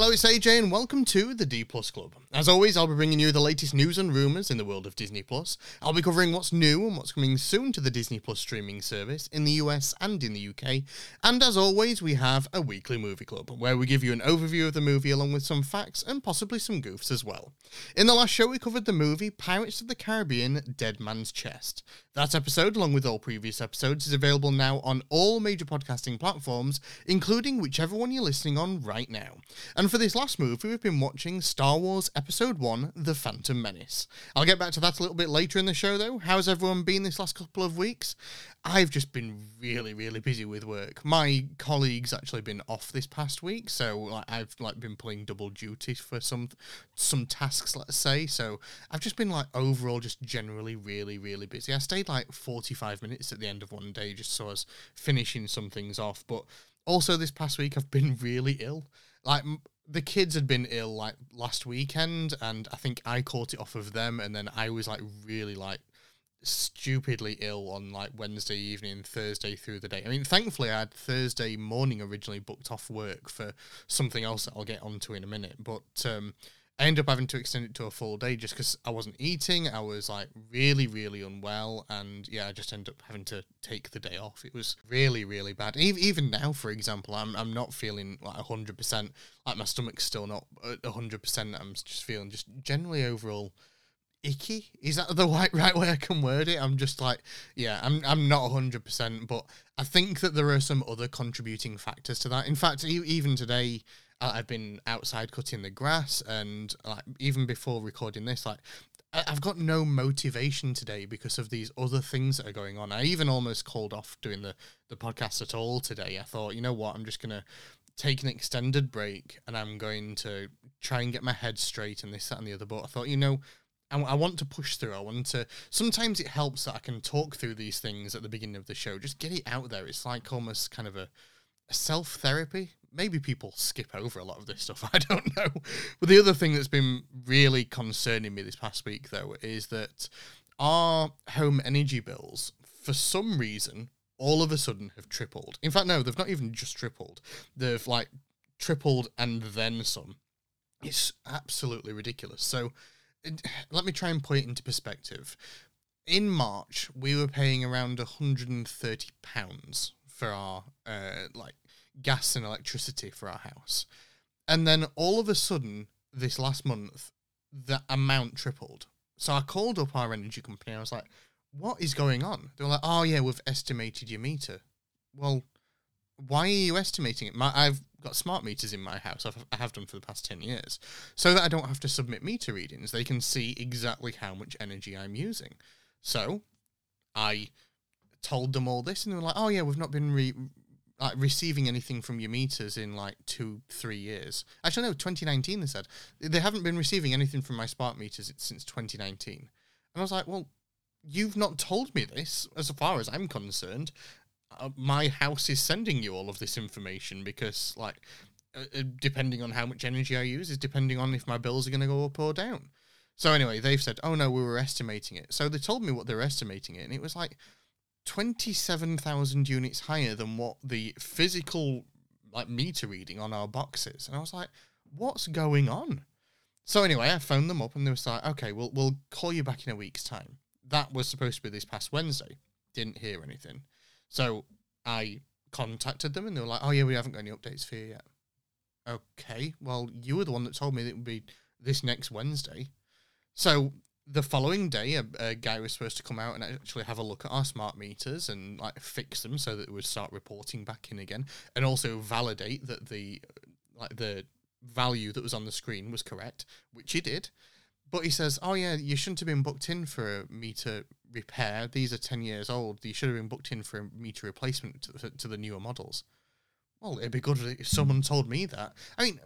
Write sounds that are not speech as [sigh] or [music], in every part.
Hello, it's AJ, and welcome to the D Plus Club. As always, I'll be bringing you the latest news and rumours in the world of Disney Plus. I'll be covering what's new and what's coming soon to the Disney Plus streaming service in the US and in the UK. And as always, we have a weekly movie club where we give you an overview of the movie along with some facts and possibly some goofs as well. In the last show, we covered the movie Pirates of the Caribbean Dead Man's Chest. That episode, along with all previous episodes, is available now on all major podcasting platforms, including whichever one you're listening on right now. And for this last movie, we've been watching Star Wars Episode 1 The Phantom Menace. I'll get back to that a little bit later in the show, though. How's everyone been this last couple of weeks? I've just been really, really busy with work. My colleagues actually been off this past week, so like, I've like been playing double duty for some some tasks, let's say. So I've just been like overall just generally really, really busy. I stayed like 45 minutes at the end of one day just so I was finishing some things off, but also this past week I've been [laughs] really ill. Like the kids had been ill like last weekend and i think i caught it off of them and then i was like really like stupidly ill on like wednesday evening thursday through the day. I mean thankfully i had thursday morning originally booked off work for something else that i'll get onto in a minute but um I ended up having to extend it to a full day just because I wasn't eating. I was like really, really unwell, and yeah, I just ended up having to take the day off. It was really, really bad. Even now, for example, I'm I'm not feeling like hundred percent. Like my stomach's still not hundred percent. I'm just feeling just generally overall icky. Is that the [laughs] right right way I can word it? I'm just like, yeah, I'm I'm not hundred percent, but I think that there are some other contributing factors to that. In fact, even today I've been outside cutting the grass, and like even before recording this, like I've got no motivation today because of these other things that are going on. I even almost called off doing the the podcast at all today. I thought, you know what, I'm just gonna take an extended break and I'm going to try and get my head straight and this, that, and the other. But I thought, you know, I, I want to push through. I want to. Sometimes it helps that I can talk through these things at the beginning of the show. Just get it out there. It's like almost kind of a, a self therapy maybe people skip over a lot of this stuff. [laughs] I don't know. But the other thing that's been really concerning me this past week, though, is that our home energy bills, for some reason, all of a sudden have tripled. In fact, no, they've not even just tripled. They've like tripled and then some. It's absolutely ridiculous. So [sighs] let me try and put it into perspective. In March, we were paying around 130 pounds for our uh, like gas and electricity for our house. And then all of a sudden, this last month, the amount tripled. So I called up our energy company. I was like, what is going on? They were like, oh, yeah, we've estimated your meter. Well, why are you estimating it? My, I've got smart meters in my house. I've, I have done for the past 10 years. So that I don't have to submit meter readings. They can see exactly how much energy I'm using. So I told them all this and they were like, oh, yeah, we've not been re- like receiving anything from your meters in like two, three years. Actually, no, 2019. They said they haven't been receiving anything from my smart meters since 2019. And I was like, well, you've not told me this. As far as I'm concerned, uh, my house is sending you all of this information because, like, uh, uh depending on how much energy I use, is depending on if my bills are going to go up or down. So anyway, they've said, oh no, we were estimating it. So they told me what they were estimating it, and it was like 27,000 units higher than what the physical like meter reading on our boxes. And I was like, what's going on? So anyway, I phoned them up and they were like, okay, we'll we'll call you back in a week's time. That was supposed to be this past Wednesday. Didn't hear anything. So I contacted them and they were like, oh yeah, we haven't got any updates for you yet. Okay, well, you were the one that told me that it would be this next Wednesday. So the following day, a, a, guy was supposed to come out and actually have a look at our smart meters and like fix them so that it would start reporting back in again, and also validate that the like the value that was on the screen was correct, which he did. But he says, "Oh yeah, you shouldn't have been booked in for a meter repair. These are ten years old. You should have been booked in for a meter replacement to to the newer models." Well, it'd be good if someone told me that. I mean,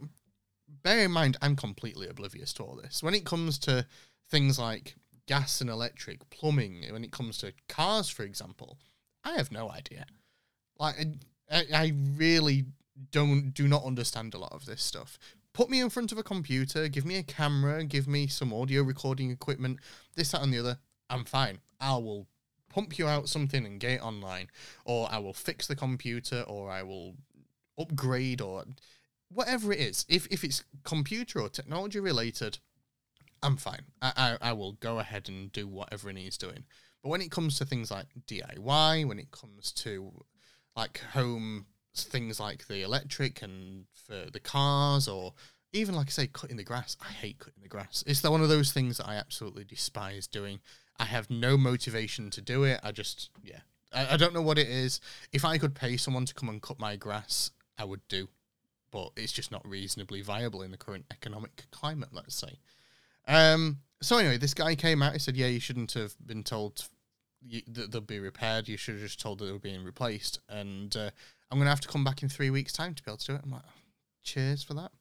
bear in mind, I'm completely oblivious to all this. When it comes to things like gas and electric, plumbing, when it comes to cars, for example, I have no idea. Like, I, I really don't do not understand a lot of this stuff. Put me in front of a computer, give me a camera, give me some audio recording equipment, this, that, and the other. I'm fine. I will pump you out something and get it online, or I will fix the computer, or I will upgrade, or whatever it is, if if it's computer or technology related, I'm fine. I, I, I will go ahead and do whatever it needs doing. But when it comes to things like DIY, when it comes to like home things like the electric and for the cars, or even like I say, cutting the grass, I hate cutting the grass. It's one of those things that I absolutely despise doing. I have no motivation to do it. I just, yeah, I, I don't know what it is. If I could pay someone to come and cut my grass, I would do. But it's just not reasonably viable in the current economic climate, let's say. Um, so anyway, this guy came out. He said, "Yeah, you shouldn't have been told that they'll be repaired. You should have just told that they were being replaced." And uh, I'm gonna have to come back in three weeks' time to be able to do it. I'm like, "Cheers for that."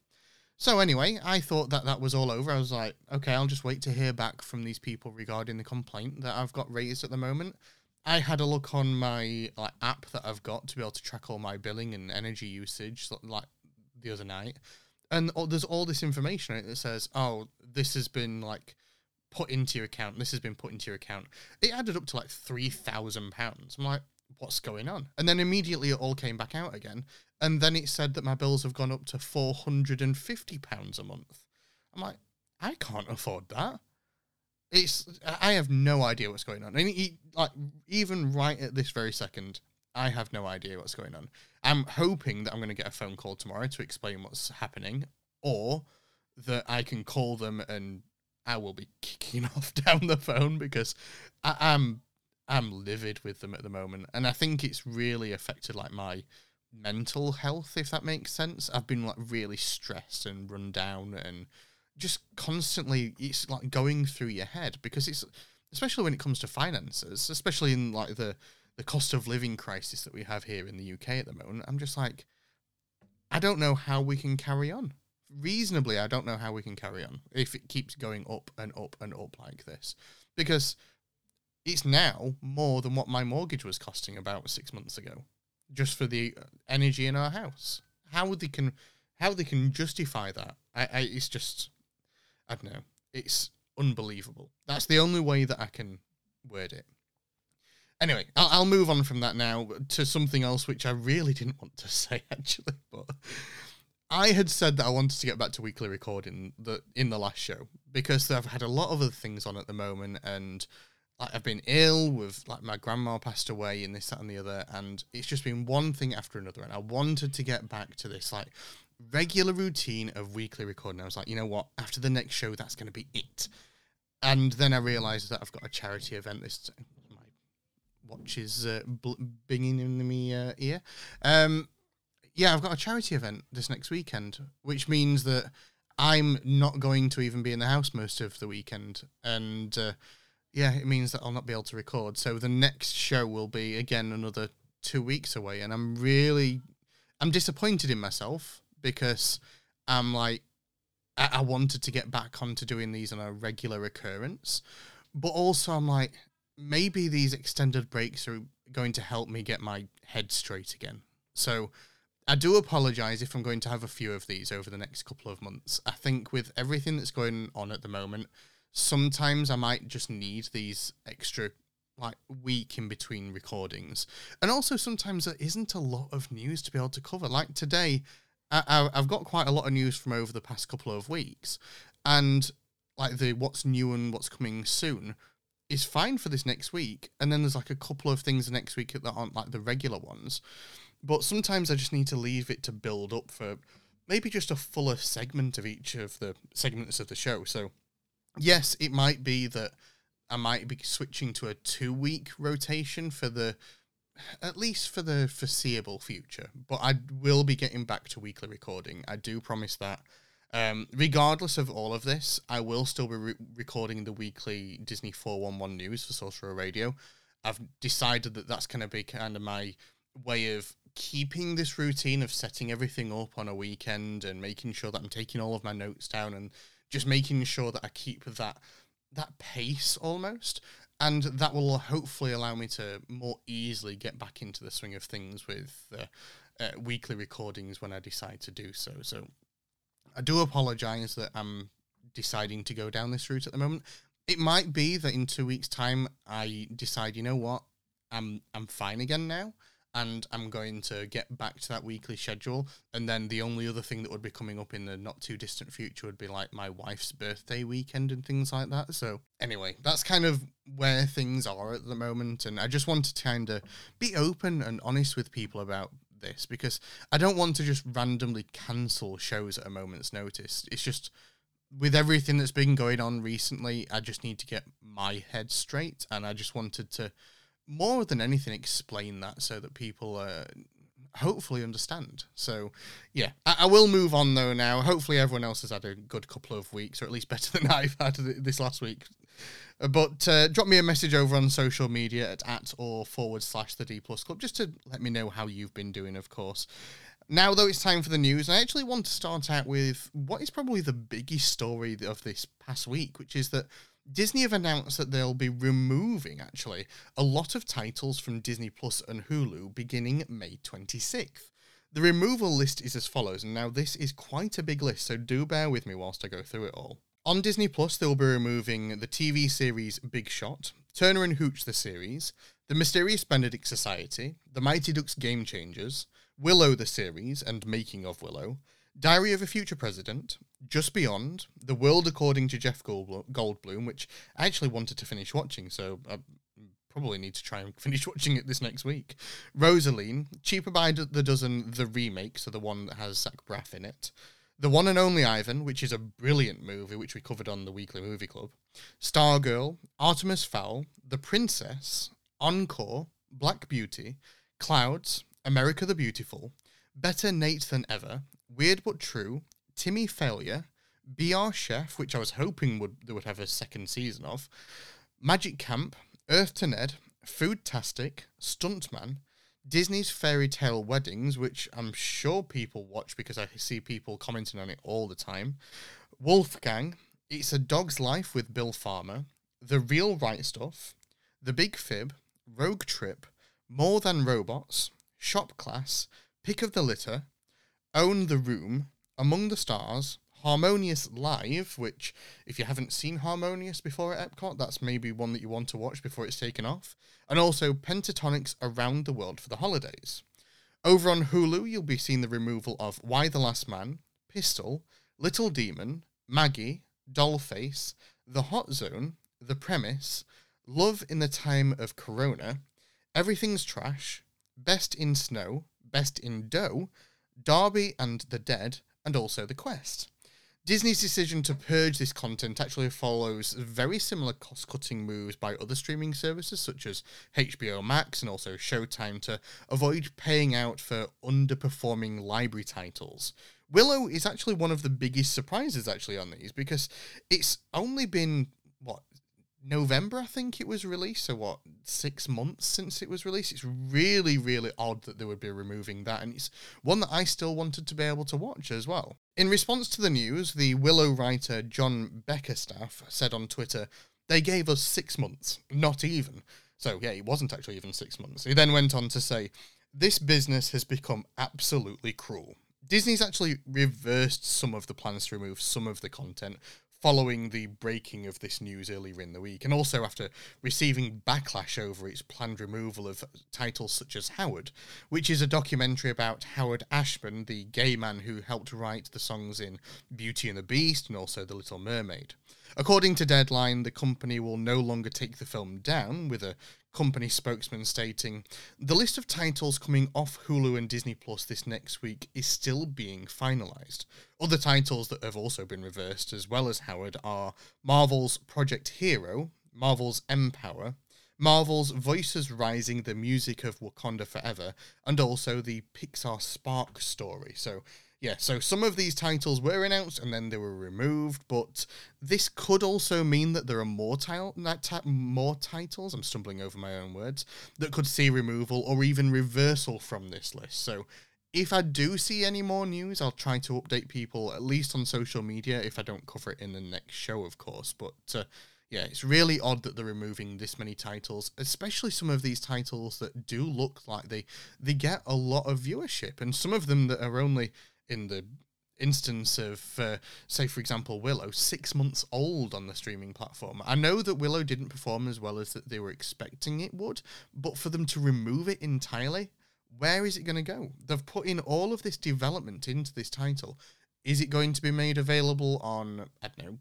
So anyway, I thought that that was all over. I was like, "Okay, I'll just wait to hear back from these people regarding the complaint that I've got raised at the moment." I had a look on my like app that I've got to be able to track all my billing and energy usage, like the other night, and there's all this information in it that says, "Oh, this has been like put into your account. This has been put into your account." It added up to like three thousand pounds. I'm like, "What's going on?" And then immediately it all came back out again, and then it said that my bills have gone up to four hundred and fifty pounds a month. I'm like, I can't afford that. It's I have no idea what's going on. And he, like even right at this very second, I have no idea what's going on. I'm hoping that I'm going to get a phone call tomorrow to explain what's happening, or that I can call them and I will be kicking [laughs] off down the phone because I, am I'm, I'm livid with them at the moment, and I think it's really affected like my mental health, if that makes sense. I've been like really stressed and run down, and just constantly it's like going through your head because it's especially when it comes to finances, especially in like the the cost of living crisis that we have here in the UK at the moment, I'm just like, I don't know how we can carry on. Reasonably, I don't know how we can carry on if it keeps going up and up and up like this. Because it's now more than what my mortgage was costing about six months ago, just for the uh, energy in our house. How they can, how they can justify that? I, I it's just, I don't know. It's unbelievable. That's the only way that I can word it. Anyway, I'll, I'll move on from that now to something else which I really didn't want to [laughs] say actually, but I had said that I wanted to get back to weekly recording the in the last show because I've had a lot of other things on at the moment and like I've been ill with like my grandma passed away and this that and the other and it's just been one thing after another and I wanted to get back to this like regular routine of weekly recording. I was like, you know what? After the next show, that's going to be it. And then I realized that I've got a charity event this watch is uh, bl- binging in me uh, ear. Um, yeah, I've got a charity event this next weekend, which means that I'm not going to even be in the house most of the weekend, and uh, yeah, it means that I'll not be able to record. So the next show will be again another two weeks away, and I'm really, I'm disappointed in myself because I'm like, I, I wanted to get back onto doing these on a regular occurrence, but also I'm like, maybe these extended breaks are going to help me get my head straight again. So I do apologize if I'm going to have a few of these over the next couple of months. I think with everything that's going on at the moment, sometimes I might just need these extra like week in between recordings. And also sometimes there isn't a lot of news to be able to cover. Like today, I, have got quite a lot of news from over the past couple of weeks, and like the what's new and what's coming soon is fine for this next week. And then there's like a couple of things next week that aren't like the regular ones. But sometimes I just need to leave it to build up for maybe just a fuller segment of each of the segments of the show. So, yes, it might be that I might be switching to a two week rotation for the at least for the foreseeable future. But I will be getting back to weekly recording. I do promise that. Um, regardless of all of this, I will still be re- recording the weekly Disney 411 news for Sorcerer Radio. I've decided that that's going to be kind of my way of keeping this routine of setting everything up on a weekend and making sure that I'm taking all of my notes down and just making sure that I keep that that pace almost and that will hopefully allow me to more easily get back into the swing of things with uh, uh, weekly recordings when I decide to do so. So I do apologize that I'm deciding to go down this route at the moment. It might be that in two weeks' time I decide, you know what, I'm I'm fine again now, and I'm going to get back to that weekly schedule. And then the only other thing that would be coming up in the not too distant future would be like my wife's birthday weekend and things like that. So, anyway, that's kind of where things are at the moment. And I just wanted to kind of be open and honest with people about this because I don't want to just randomly cancel shows at a moment's notice. It's just with everything that's been going on recently, I just need to get my head straight, and I just wanted to more than anything explain that so that people uh, hopefully understand. So, yeah, I, I, will move on though now. Hopefully, everyone else has had a good couple of weeks, or at least better than [laughs] I've had this last week. But uh, drop me a message over on social media at at or forward slash the D plus club just to let me know how you've been doing, of course. Now, though, it's time for the news. I actually want to start out with what is probably the biggest story of this past week, which is that Disney have announced that they'll be removing, actually, a lot of titles from Disney Plus and Hulu beginning May 26th. The removal list is as follows, and now this is quite a big list, so do bear with me whilst I go through it all. On Disney Plus, they'll be removing the TV series Big Shot, Turner and Hooch the series, The Mysterious Benedict Society, The Mighty Ducks Game Changers, Willow the series and making of Willow, Diary of a Future President, Just Beyond, The World According to Jeff Goldblum, which I actually wanted to finish watching, so I probably need to try and [laughs] finish watching it this next week. Rosaline, Cheaper by the Dozen, the remake, so the one that has Zach Braff in it. The One and Only Ivan, which is a brilliant movie, which we covered on the Weekly Movie Club. Stargirl, Artemis Fowl, The Princess, Encore, Black Beauty, Clouds, America the Beautiful, Better Nate Than Ever, Weird But True, Timmy Failure, Be Our Chef, which I was hoping would they would have a second season of, Magic Camp, Earth to Ned, Foodtastic, Stuntman, Disney's Fairy Tale Weddings, which I'm sure people watch because I see people commenting on it all the time, Wolfgang, It's a Dog's Life with Bill Farmer, The Real Right Stuff, The Big Fib, Rogue Trip, More Than Robots, Shop Class, Pick of the Litter, Own the Room, Among the Stars, Harmonious Live, which, if you haven't seen Harmonious before at Epcot, that's maybe one that you want to watch before it's taken off, and also Pentatonix Around the World for the Holidays. Over on Hulu, you'll be seeing the removal of Y the Last Man, Pistol, Little Demon, Maggie, Dollface, The Hot Zone, The Premise, Love in the Time of Corona, Everything's Trash, Best in Snow, Best in Dough, Darby and the Dead, and also The Quest. Disney's decision to purge this content actually follows very similar cost cutting moves by other streaming services such as HBO Max and also Showtime to avoid paying out for underperforming library titles. Willow is actually one of the biggest surprises actually on these because it's only been what November, I think it was released. So what, six months since it was released? It's really, really odd that they would be removing that, and it's one that I still wanted to be able to watch as well. In response to the news, the Willow writer John Beckerstaff said on Twitter, "They gave us six months, not even." So yeah, it wasn't actually even six months. He then went on to say, "This business has become absolutely cruel." Disney's actually reversed some of the plans to remove some of the content, following the breaking of this news earlier in the week, and also after receiving backlash over its planned removal of titles such as Howard, which is a documentary about Howard Ashman, the gay man who helped write the songs in Beauty and the Beast and also The Little Mermaid. According to Deadline, the company will no longer take the film down, with a company spokesman stating the list of titles coming off Hulu and Disney Plus this next week is still being finalized. Other titles that have also been reversed, as well as Howard, are Marvel's Project Hero, Marvel's Empower, Marvel's Voices Rising, the music of Wakanda Forever, and also the Pixar Spark story. So yeah, so some of these titles were announced and then they were removed, but this could also mean that there are more, ti- more titles, I'm stumbling over my own words, that could see removal or even reversal from this list. So if I do see any more news, I'll try to update people, at least on social media, if I don't cover it in the next show, of course. But uh, yeah, it's really odd that they're removing this many titles, especially some of these titles that do look like they they get a lot of viewership, and some of them that are only in the instance of, uh, say, for example, Willow, six months old on the streaming platform. I know that Willow didn't perform as well as that they were expecting it would, but for them to remove it entirely, where is it going to go? They've put in all of this development into this title. Is it going to be made available on, I don't know,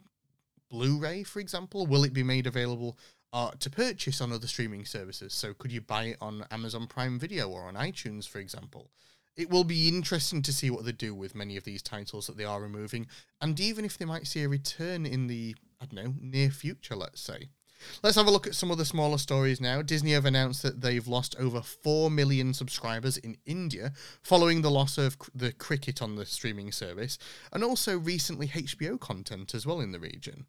Blu ray, for example? Will it be made available uh, to purchase on other streaming services? So, could you buy it on Amazon Prime Video or on iTunes, for example? It will be interesting to see what they do with many of these titles that they are removing, and even if they might see a return in the, I don't know, near future, let's say. Let's have a look at some of the smaller stories now. Disney have announced that they've lost over 4 million subscribers in India following the loss of the cricket on the streaming service, and also recently HBO content as well in the region.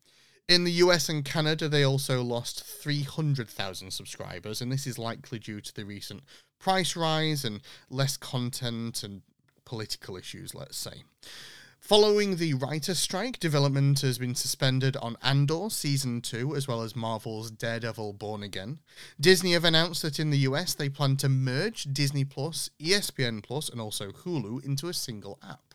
In the US and Canada, they also lost 300,000 subscribers, and this is likely due to the recent price rise and less content and political issues, let's say. Following the writer strike, development has been suspended on Andor Season 2, as well as Marvel's Daredevil Born Again. Disney have announced that in the US they plan to merge Disney Plus, ESPN Plus, and also Hulu into a single app.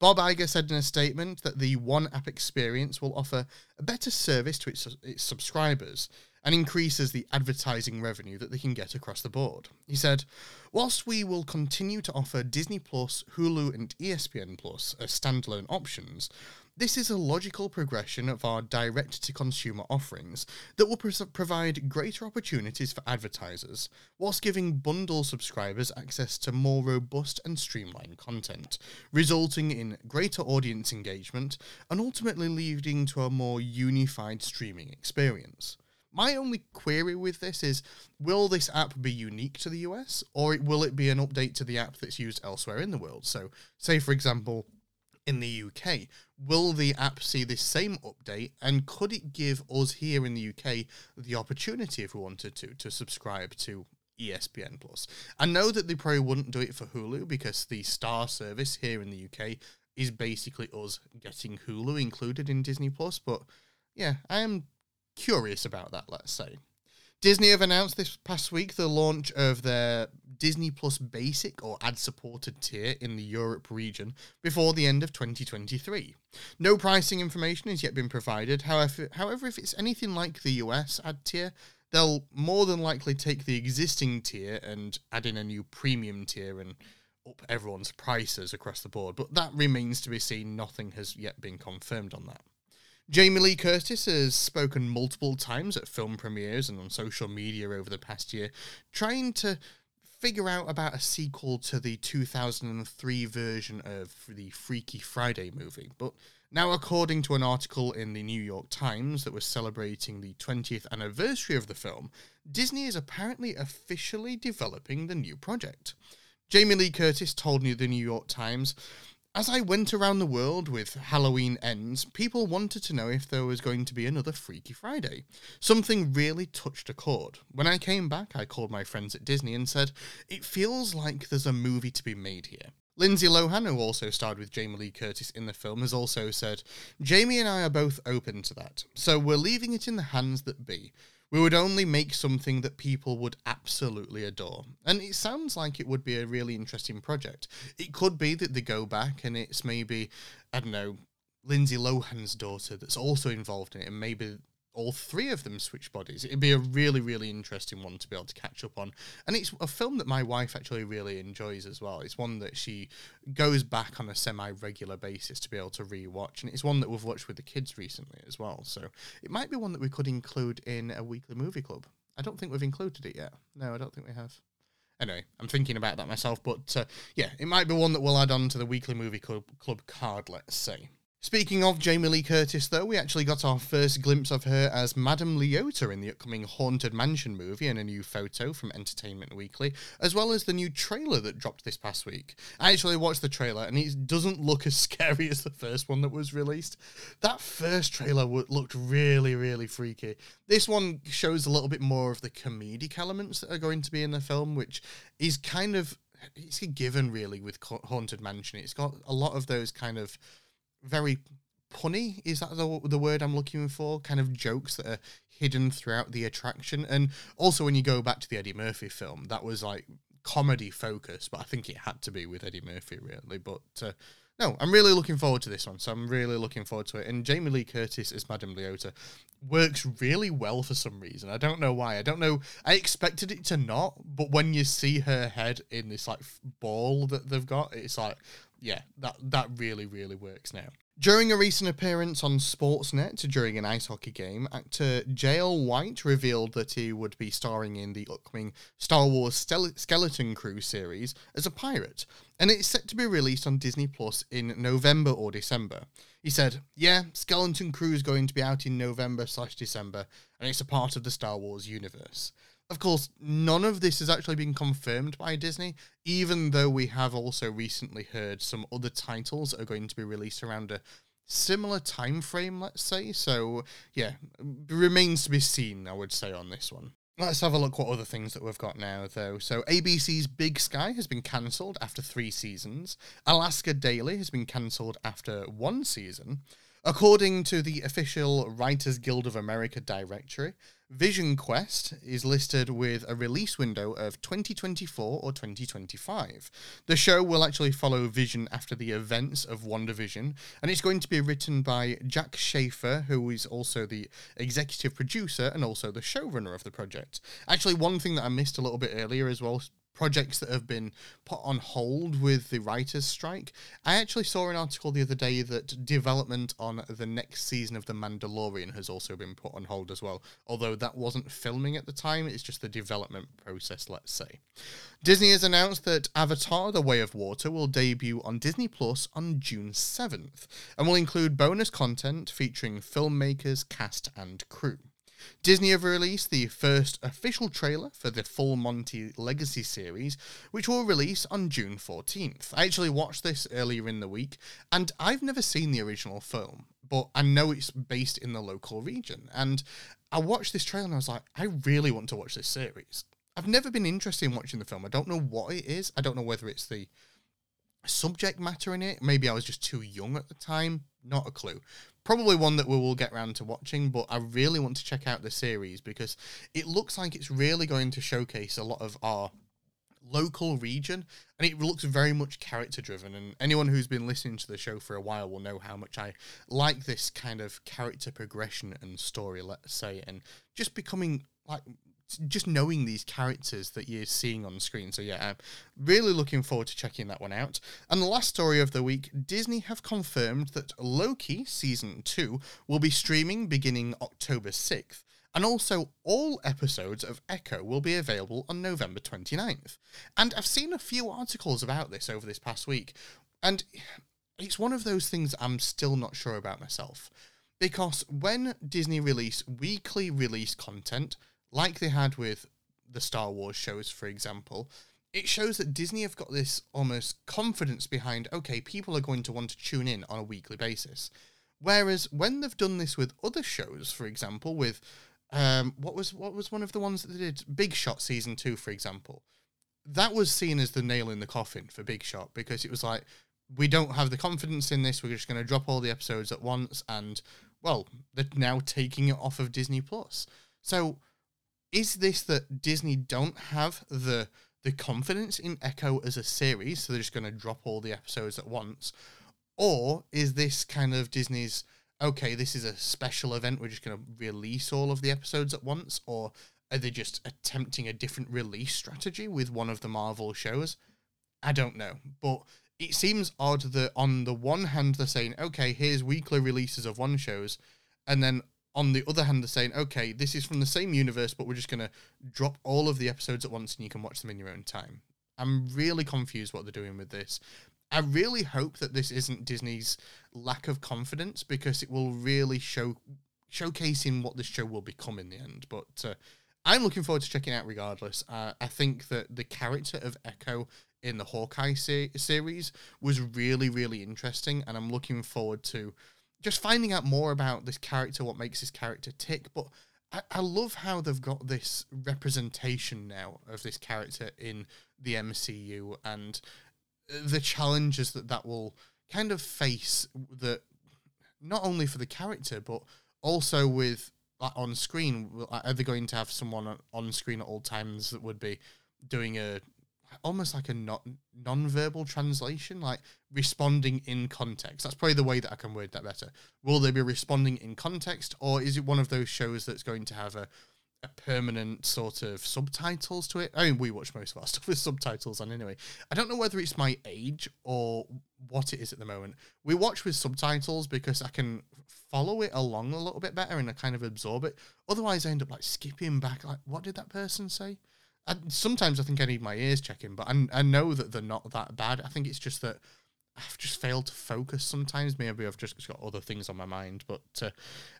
Bob Iger said in a statement that the one app experience will offer a better service to its, its subscribers and increases the advertising revenue that they can get across the board. He said, Whilst we will continue to offer Disney Plus, Hulu, and ESPN Plus as standalone options, this is a logical progression of our direct to consumer offerings that will provide greater opportunities for advertisers, whilst giving bundle subscribers access to more robust and streamlined content, resulting in greater audience engagement and ultimately leading to a more unified streaming experience. My only query with this is will this app be unique to the US or will it be an update to the app that's used elsewhere in the world? So, say for example, in the UK. Will the app see this same update and could it give us here in the UK the opportunity if we wanted to to subscribe to ESPN Plus? I know that they probably wouldn't do it for Hulu because the Star service here in the UK is basically us getting Hulu included in Disney Plus, but yeah, I am curious about that, let's say. Disney have announced this past week the launch of their Disney Plus Basic or ad supported tier in the Europe region before the end of 2023. No pricing information has yet been provided. However, however, if it's anything like the US ad tier, they'll more than likely take the existing tier and add in a new premium tier and up everyone's prices across the board. But that remains to be seen. Nothing has yet been confirmed on that. Jamie Lee Curtis has spoken multiple times at film premieres and on social media over the past year, trying to figure out about a sequel to the 2003 version of the Freaky Friday movie. But now, according to an article in the New York Times that was celebrating the 20th anniversary of the film, Disney is apparently officially developing the new project. Jamie Lee Curtis told the New York Times as I went around the world with Halloween Ends, people wanted to know if there was going to be another Freaky Friday. Something really touched a chord. When I came back, I called my friends at Disney and said, It feels like there's a movie to be made here. Lindsay Lohan, who also starred with Jamie Lee Curtis in the film, has also said, Jamie and I are both open to that, so we're leaving it in the hands that be. We would only make something that people would absolutely adore. And it sounds like it would be a really interesting project. It could be that they go back and it's maybe, I don't know, Lindsay Lohan's daughter that's also involved in it, and maybe all three of them switch bodies. It'd be a really, really interesting one to be able to catch up on. And it's a film that my wife actually really enjoys as well. It's one that she goes back on a semi regular basis to be able to rewatch. And it's one that we've watched with the kids recently as well. So it might be one that we could include in a weekly movie club. I don't think we've included it yet. No, I don't think we have. Anyway, I'm thinking about that myself, but uh, yeah, it might be one that we'll add on to the weekly movie club, club card, let's say. Speaking of Jamie Lee Curtis, though, we actually got our first glimpse of her as Madame Leota in the upcoming Haunted Mansion movie and a new photo from Entertainment Weekly, as well as the new trailer that dropped this past week. I actually watched the trailer and it doesn't look as [laughs] scary as the first one that was released. That first trailer looked really, really freaky. This one shows a little bit more of the comedic elements that are going to be in the film, which is kind of it's a given really with Haunted Mansion. It's got a lot of those kind of very punny. Is that the, the word I'm looking for? Kind of jokes that are hidden throughout the attraction. And also, when you go back to the Eddie Murphy film, that was like comedy focus, but I think it had to be with Eddie Murphy, really. But uh, no, I'm really looking forward to this one. So I'm really looking forward to it. And Jamie Lee Curtis as Madame Leota works really well for some reason. I don't know why. I don't know. I expected it to not, but when you see her head in this like ball that they've got, it's like, yeah, that that really really works now. During a recent appearance on Sportsnet during an ice hockey game, actor Jaleel White revealed that he would be starring in the upcoming Star Wars Skeleton Crew series as a pirate, and it's set to be released on Disney Plus in November or December. He said, "Yeah, Skeleton Crew is going to be out in November slash December, and it's a part of the Star Wars universe." Of course, none of this has actually been confirmed by Disney, even though we have also recently heard some other titles are going to be released around a similar time frame, let's say. So, yeah, remains to be seen, I would say, on this one. Let's have a look what other things that we've got now, though. So, ABC's Big Sky has been cancelled after three seasons. Alaska Daily has been cancelled after one season. According to the official Writers Guild of America directory, Vision Quest is listed with a release window of 2024 or 2025. The show will actually follow Vision after the events of WandaVision, and it's going to be written by Jac Schaeffer, who is also the executive producer and also the showrunner of the project. Actually, one thing that I missed a little bit earlier as well, projects that have been put on hold with the writers' strike. I actually saw an article the other day that development on the next season of The Mandalorian has also been put on hold as well. Although that wasn't filming at the time, it's just the development process, let's say. Disney has announced that Avatar The Way of Water will debut on Disney Plus on June 7th and will include bonus content featuring filmmakers, cast, and crew. Disney have released the first official trailer for the Full Monty Legacy series, which will release on June 14th. I actually watched this earlier in the week, and I've never seen the original film, but I know it's based in the local region. And I watched this trailer and I was like, I really want to watch this series. I've never been interested in watching the film. I don't know what it is. I don't know whether it's the subject matter in it. Maybe I was just too young at the time. Not a clue probably one that we will get around to watching, but I really want to check out the series because it looks like it's really going to showcase a lot of our local region and it looks very much character driven and anyone who's been listening to the show for a while will know how much I like this kind of character progression and story let's say and just becoming like just knowing these characters that you're seeing on screen. So yeah, I'm really looking forward to checking that one out. And the last story of the week, Disney have confirmed that Loki season 2 will be streaming beginning October 6th. And also, all episodes of Echo will be available on November 29th. And I've seen a few articles about this over this past week, and it's one of those things I'm still not sure about myself. Because when Disney release weekly release content, like they had with the Star Wars shows, for example, it shows that Disney have got this almost confidence behind, okay, people are going to want to tune in on a weekly basis. Whereas when they've done this with other shows, for example, with um, what was what was one of the ones that they did, Big Shot season two, for example, that was seen as the nail in the coffin for Big Shot because it was like we don't have the confidence in this. We're just going to drop all the episodes at once, and well, they're now taking it off of Disney Plus. So is this that Disney don't have the the confidence in Echo as a series, so they're just going to drop all the episodes at once, or is this kind of Disney's okay? This is a special event. We're just going to release all of the episodes at once, or are they just attempting a different release strategy with one of the Marvel shows? I don't know, but it seems odd that on the one hand they're saying, okay, here's weekly releases of one shows, and then on the other hand, they're saying, okay, this is from the same universe, but we're just going to drop all of the episodes at once and you can watch them in your own time. I'm really confused what they're doing with this. I really hope that this isn't Disney's lack of confidence because it will really show showcasing what this show will become in the end. But uh, I'm looking forward to checking out regardless. Uh, I think that the character of Echo in the Hawkeye se- series was really, really interesting, and I'm looking forward to just finding out more about this character, what makes this character tick. But I, I love how they've got this representation now of this character in the MCU and the challenges that that will kind of face that not only for the character but also with like, on screen are they going to have someone on screen at all times that would be doing a almost like a non non-verbal translation, like responding in context. That's probably the way that I can word that better. Will they be responding in context, or is it one of those shows that's going to have a a permanent sort of subtitles to it. I mean, we watch most of our [laughs] stuff with subtitles on anyway. I don't know whether it's my age or what it is at the moment. We watch with subtitles because I can follow it along a little bit better and I kind of absorb it. Otherwise, I end up like skipping back, like, what did that person say? And sometimes I think I need my ears checking, but I, I know that they're not that bad. I think it's just that I've just failed to focus sometimes. Maybe I've just got other things on my mind. But uh,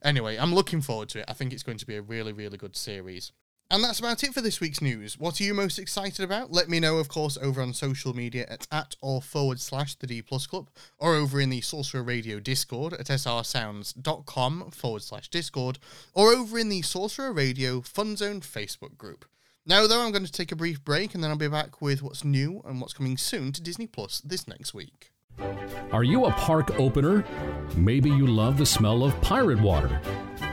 anyway, I'm looking forward to it. I think it's going to be a really, really good series. And that's about it for this week's news. What are you most excited about? Let me know, of course, over on social media at at or forward slash the D Plus Club, or over in the Sorcerer Radio Discord at srsounds.com forward slash Discord, or over in the Sorcerer Radio Fun Zone Facebook group. Now, though, I'm going to take a brief break and then I'll be back with what's new and what's coming soon to Disney Plus this next week. Are you a park opener? Maybe you love the smell of pirate water.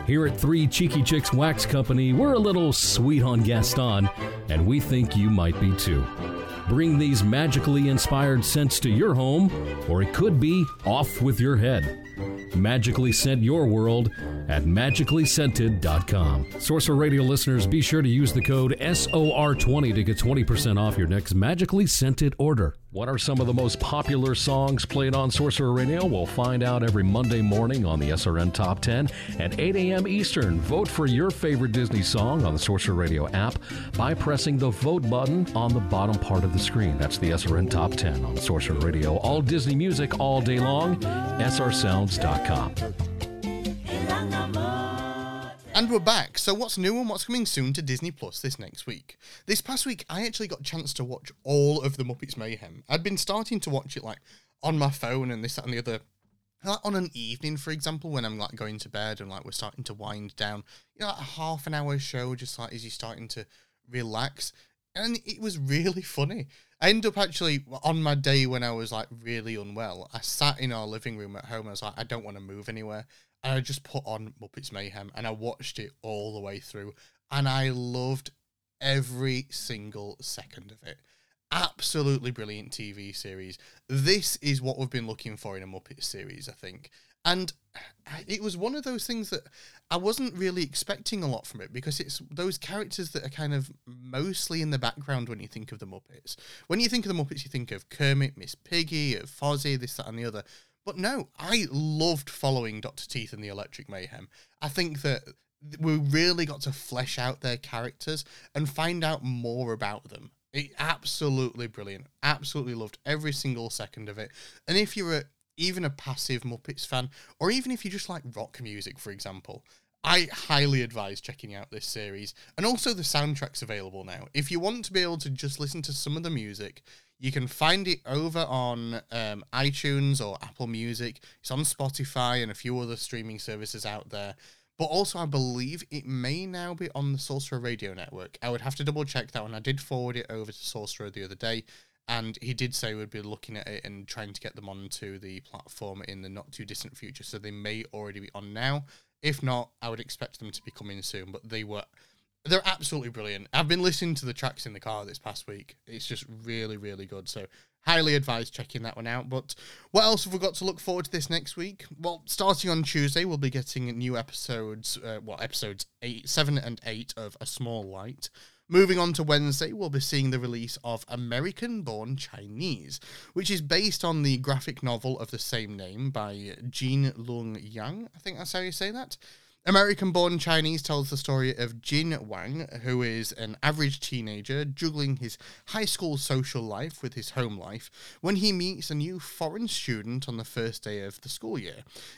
Here at Three Cheeky Chicks Wax Company, we're a little sweet on Gaston, and we think you might be too. Bring these magically inspired scents to your home, or it could be off with your head. Magically scent your world at magicallyscented.com. Sorcerer Radio listeners, be sure to use the code SOR20 to get 20% off your next magically scented order. What are some of the most popular songs played on Sorcerer Radio? We'll find out every Monday morning on the SRN Top 10 at 8 a.m. Eastern. Vote for your favorite Disney song on the Sorcerer Radio app by pressing the vote button on the bottom part of the screen. That's the SRN Top 10 on Sorcerer Radio. All Disney music all day long. SRSounds.com. And we're back. So what's new and what's coming soon to Disney Plus this next week? This past week I actually got a chance to watch all of the Muppets Mayhem. I'd been starting to watch it like on my phone and this that and the other like on an evening, for example, when I'm like going to bed and like we're starting to wind down, you know, like a half an hour show, just like as you're starting to relax. And it was [laughs] really funny. I ended up actually on my day when I was like really unwell. I sat in our living room at home. I was like, I don't want to move anywhere and I just put on Muppets Mayhem and I watched it all the way through and I loved every single second of it. Absolutely brilliant TV series. This is what we've been looking for in a Muppet series, I think. And [sighs] it was one of those things that I wasn't really expecting a lot from it because it's those characters that are kind of mostly in the background when you think of the Muppets. When you think of the Muppets, you think of Kermit, Miss Piggy, of Fozzie, this, that, and the other. But no, I loved following Dr. Teeth and the Electric Mayhem. I think that we really got to flesh out their characters and find out more about them. It, absolutely brilliant. Absolutely loved every single second of it. And if you're a, even a passive Muppets fan, or even if you just like rock music, for example, I highly advise checking out this series. And also, the soundtrack's available now. If you want to be able to just listen to some of the music, you can find it over on um, iTunes or Apple Music. It's on Spotify and a few other streaming services out there. But also, I believe it may now be on the Sorcerer Radio Network. I would have to double check that one. I did forward it over to Sorcerer the other day, and he did say we'd be looking at it and trying to get them onto the platform in the not too distant future. So they may already be on now. If not, I would expect them to be coming soon. But they were, they're absolutely brilliant. I've been listening to the tracks in the car this past week. It's just really, really good. So highly advise checking that one out. But what else have we got to look forward to this next week? Well, starting on Tuesday, we'll be getting new episodes. Uh, well, episodes eight, seven, and eight of A Small Light. Moving on to Wednesday, we'll be seeing the release of American Born Chinese, which is based on the graphic novel of the same name by Gene Lung Yang. I think that's how you say that. American born Chinese tells the story of Jin Wang, who is an average teenager juggling his high school social life with his home life when he meets a new foreign student on the first day of the school year.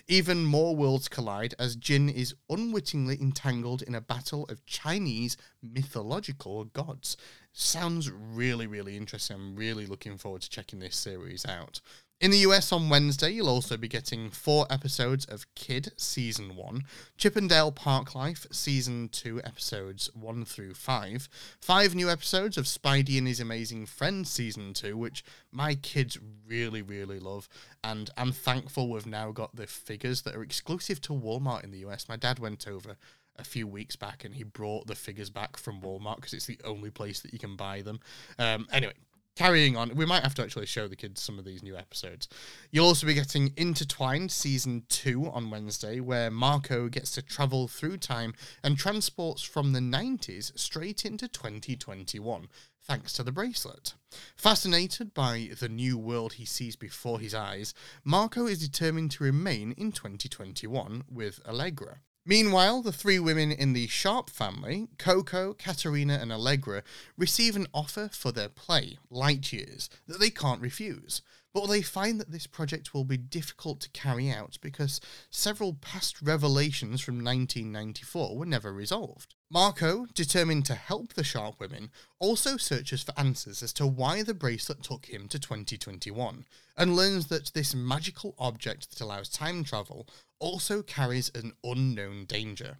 Even more worlds collide as Jin is unwittingly entangled in a battle of Chinese mythological gods. Sounds really, really interesting. I'm really looking forward to checking this series out. In the US on Wednesday, you'll also be getting four episodes of Kiff Season 1, Chip 'n' Dale Park Life Season 2 episodes 1 through 5, five new episodes of Spidey and His Amazing Friends Season 2, which my kids really, really love, and I'm thankful we've now got the figures that are exclusive to Walmart in the US. My dad went over a few weeks back and he brought the figures back from Walmart because it's the only place that you can buy them. Um, anyway, carrying on, we might have to actually show the kids some of these new episodes. You'll also be getting Intertwined season two on Wednesday, where Marco gets to travel through time and transports from the 90s straight into 2021, thanks to the bracelet. Fascinated by the new world he sees before his eyes, Marco is determined to remain in 2021 with Allegra. Meanwhile, the three women in the Sharp family, Coco, Katerina, and Allegra, receive an offer for their play, Light Years, that they can't refuse. But they find that this project will be difficult to carry out because several past revelations from 1994 were never resolved. Marco, determined to help the Sharp women, also searches for answers as to why the bracelet took him to 2021, and learns that this magical object that allows time travel also carries an unknown danger.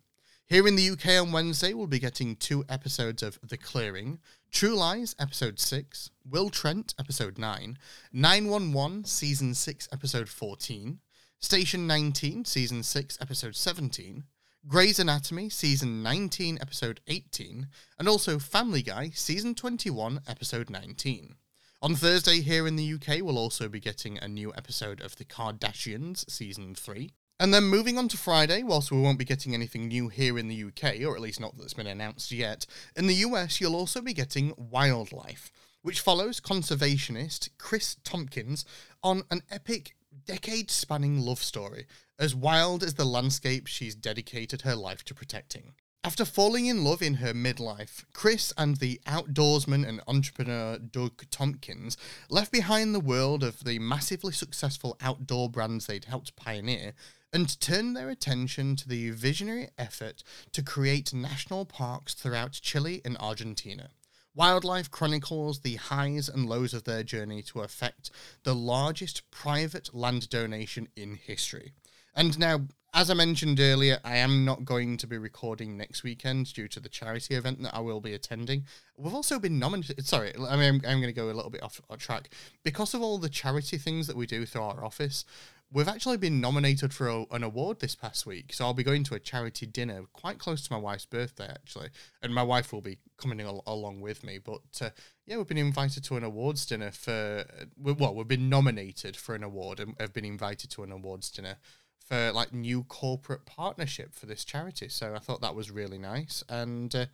Here in the UK on Wednesday, we'll be getting two episodes of The Clearing, True Lies, Episode 6, Will Trent, Episode 9, 911, Season 6, Episode 14, Station 19, Season 6, Episode 17, Grey's Anatomy, Season 19, Episode 18, and also Family Guy, Season 21, Episode 19. On Thursday, here in the UK, we'll also be getting a new episode of The Kardashians, Season 3. And then moving on to Friday, whilst we won't be getting anything new here in the UK, or at least not that's been announced yet, in the US you'll also be getting Wildlife, which follows conservationist Kris Tompkins on an epic, decade spanning love story, as wild as the landscape she's dedicated her life to protecting. After falling in love in her midlife, Kris and the outdoorsman and entrepreneur Doug Tompkins left behind the world of the massively successful outdoor brands they'd helped pioneer and turned their attention to the visionary effort to create national parks throughout Chile and Argentina. Wildlife chronicles the highs and lows of their journey to effect the largest private land donation in history. And now, as I mentioned earlier, I am not going to be recording next weekend due to the charity event that I will be attending. We've also been nominated. Sorry, I mean, I'm, I'm going to go a little bit off, off track. Because of all the charity things that we do through our office, We've actually been nominated for a, an award this past week, so I'll be going to a charity dinner quite close to my wife's birthday, actually, and my wife will be coming al- along with me. But uh, yeah, we've been invited to an awards dinner for well, we've been nominated for an award and have been invited to an awards dinner for like new corporate partnership for this charity. So I thought that was really nice, and uh,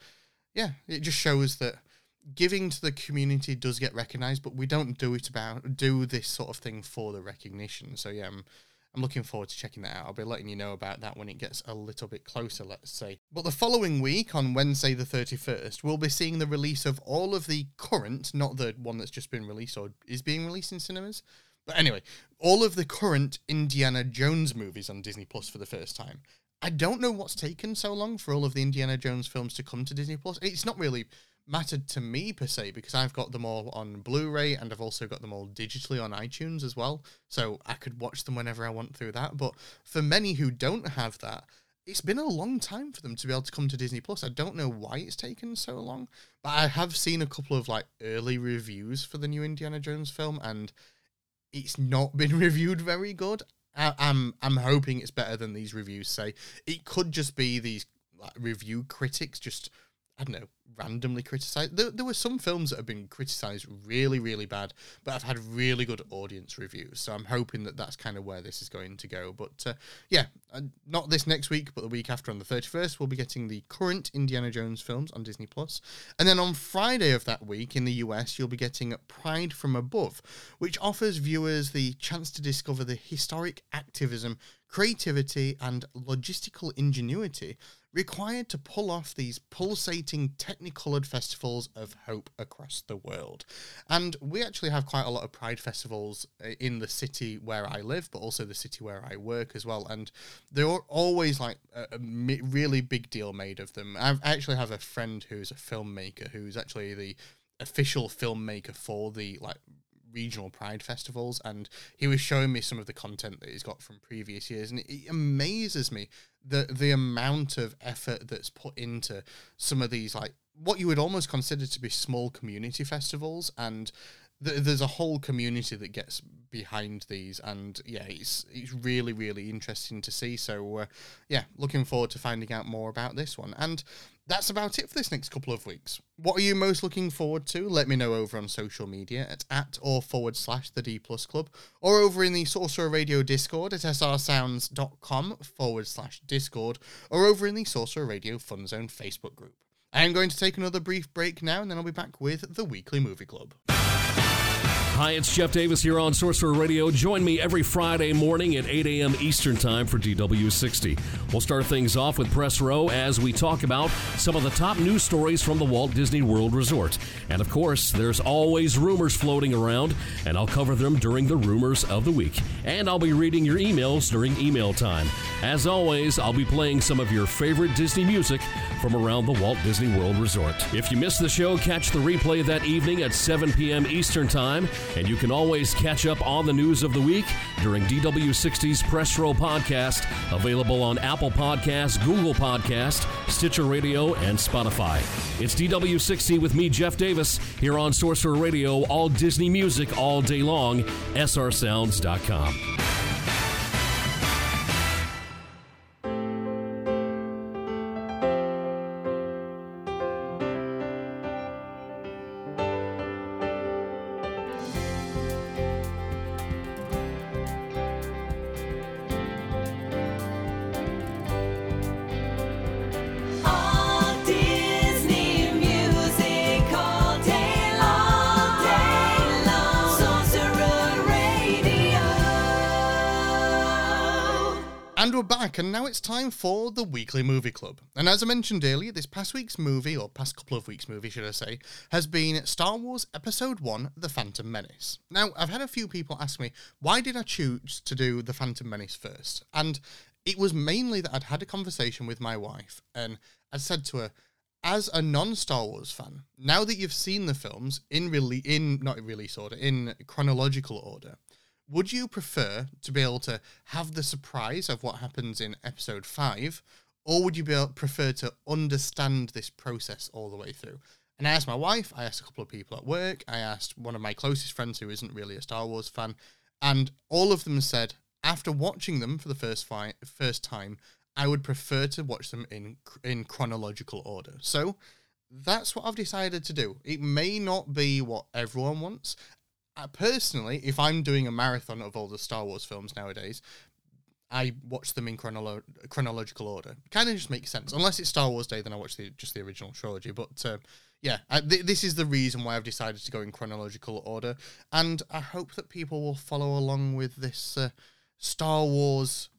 yeah, it just shows that giving to the community does get recognized, but we don't do it about do this sort of thing for the recognition. So yeah, I'm I'm looking forward to checking that out. I'll be letting you know about that when it gets a little bit closer, let's say. But the following week, on Wednesday the 31st, we'll be seeing the release of all of the current, not the one that's just been released or is being released in cinemas. But anyway, all of the current Indiana Jones movies on Disney Plus for the first time. I don't know what's taken so long for all of the Indiana Jones films to come to Disney Plus. It's not really mattered to me per se because I've got them all on Blu-ray and I've also got them all digitally on iTunes as well. So I could watch them whenever I want through that. But for many who don't have that, it's been a long time for them to be able to come to Disney Plus. I don't know why it's taken so long, but I have seen a couple of like early reviews for the new Indiana Jones film and it's not [laughs] been reviewed very good. I, I'm I'm hoping it's better than these reviews say. It could just be these like, review critics just I don't know, randomly criticized. There, there were some films that have been criticized really, really bad, but I've had really good audience reviews. So I'm hoping that that's kind of where this is going to go. But uh, yeah, uh, not this next week, but the week after on the 31st, we'll be getting the current Indiana Jones films on Disney Plus. And then on Friday of that week in the US, you'll be getting Pride from Above, which offers viewers the chance to discover the historic activism, creativity, and logistical ingenuity required to pull off these pulsating technicolored festivals of hope across the world. And we actually have quite a lot of pride festivals uh, in the city where I live, but also the city where I work as well. And they're always like a, really big deal made of them. I actually have a friend who's a filmmaker who's actually the official filmmaker for the like regional pride festivals and he was showing me some of the content that he's got from previous years and it, amazes me the the amount of effort that's put into some of these like what you would almost consider to be small community festivals and there's a whole community that gets behind these, and yeah, it's it's really really interesting to see. So uh, yeah, looking forward to finding out more about this one. And that's about it for this next couple of weeks. What are you most looking forward to? Let me know over on social media at at or forward slash the D plus club, or over in the Sorcerer Radio Discord at srsounds.com forward slash Discord, or over in the Sorcerer Radio Fun Zone Facebook group. I am going to take another brief break now, and then I'll be back with the Weekly Movie Club. Hi, it's Jeff Davis here on Sorcerer Radio. Join me every Friday morning at 8 a.m. Eastern Time for DW60. We'll start things off with Press Row as we talk about some of the top news stories from the Walt Disney World Resort. And of course, there's always rumors floating around, and I'll cover them during the Rumors of the Week. And I'll be reading your emails during email time. As always, I'll be playing some of your favorite Disney music from around the Walt Disney World Resort. If you missed the show, catch the replay that evening at 7 p.m. Eastern Time. And you can always catch up on the news of the week during DW60's Press Row podcast, available on Apple Podcasts, Google Podcast, Stitcher Radio, and Spotify. It's DW60 with me, Jeff Davis, here on Sorcerer Radio, all Disney music all day long, srsounds.com. time for the Weekly Movie Club. And as I mentioned earlier, this past week's movie, or past couple of weeks' movie, should I say, has been Star Wars Episode 1 The Phantom Menace. Now, I've had a few people ask me, why did I choose to do The Phantom Menace first? And it was mainly that I'd had a conversation with my wife, and I'd said to her, as a non-Star Wars fan, now that you've seen the films in really in not release order, in chronological order, would you prefer to be able to have the surprise of what happens in episode five, or would you be able, prefer to understand this process all the way through? And I asked my wife, I asked a couple of people at work, I asked one of my closest friends who isn't really a Star Wars fan, and all of them said after watching them for the first fi- first time, I would prefer to watch them in in chronological order. So that's what I've decided to do. It may not be what everyone wants, uh, personally, if I'm doing a marathon of all the Star Wars films nowadays, I watch them in chronolo- chronological order. Kind of just makes sense. Unless it's Star Wars Day, then I watch the just the original trilogy. But uh, yeah, I, th- this is the reason why I've decided to go in chronological order, and I hope that people will follow along with this uh, Star Wars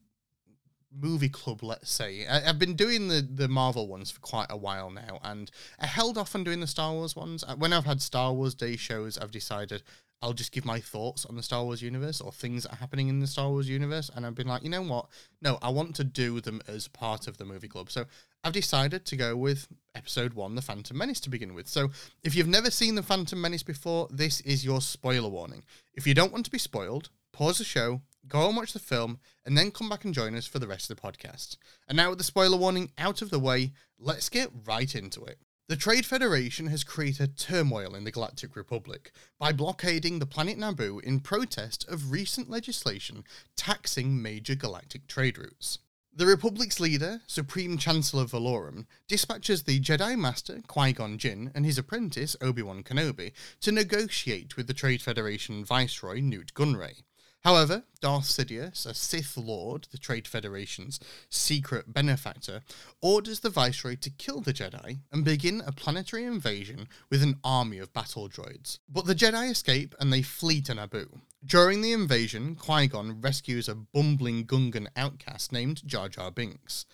movie club, let's say. I, have been doing the, the Marvel ones for quite a while now, and I held off on doing the Star Wars ones. Uh, when I've had Star Wars Day shows, I've decided I'll just give my thoughts on the Star Wars universe or things that are happening in the Star Wars universe. And I've been like, you know what? No, I want to do them as part of the movie club. So I've decided to go with episode one, The Phantom Menace, to begin with. So if you've never seen The Phantom Menace before, this is your spoiler warning. If you don't want to be spoiled, pause the show, go and watch the film, and then come back and join us for the rest of the podcast. And now, with the spoiler warning out of the way, let's get right into it. The Trade Federation has created turmoil in the Galactic Republic by blockading the planet Naboo in protest of recent legislation taxing major galactic trade routes. The Republic's leader, Supreme Chancellor Valorum, dispatches the Jedi Master Qui Gon Jinn and his apprentice Obi Wan Kenobi to negotiate with the Trade Federation Viceroy Nute Gunray. However, Darth Sidious, a Sith Lord, the Trade Federation's secret benefactor, orders the Viceroy to kill the Jedi and begin a planetary invasion with an army of battle droids. But the Jedi escape and they flee to Naboo. During the invasion, Qui Gon rescues a bumbling Gungan outcast named Jar Jar Binks.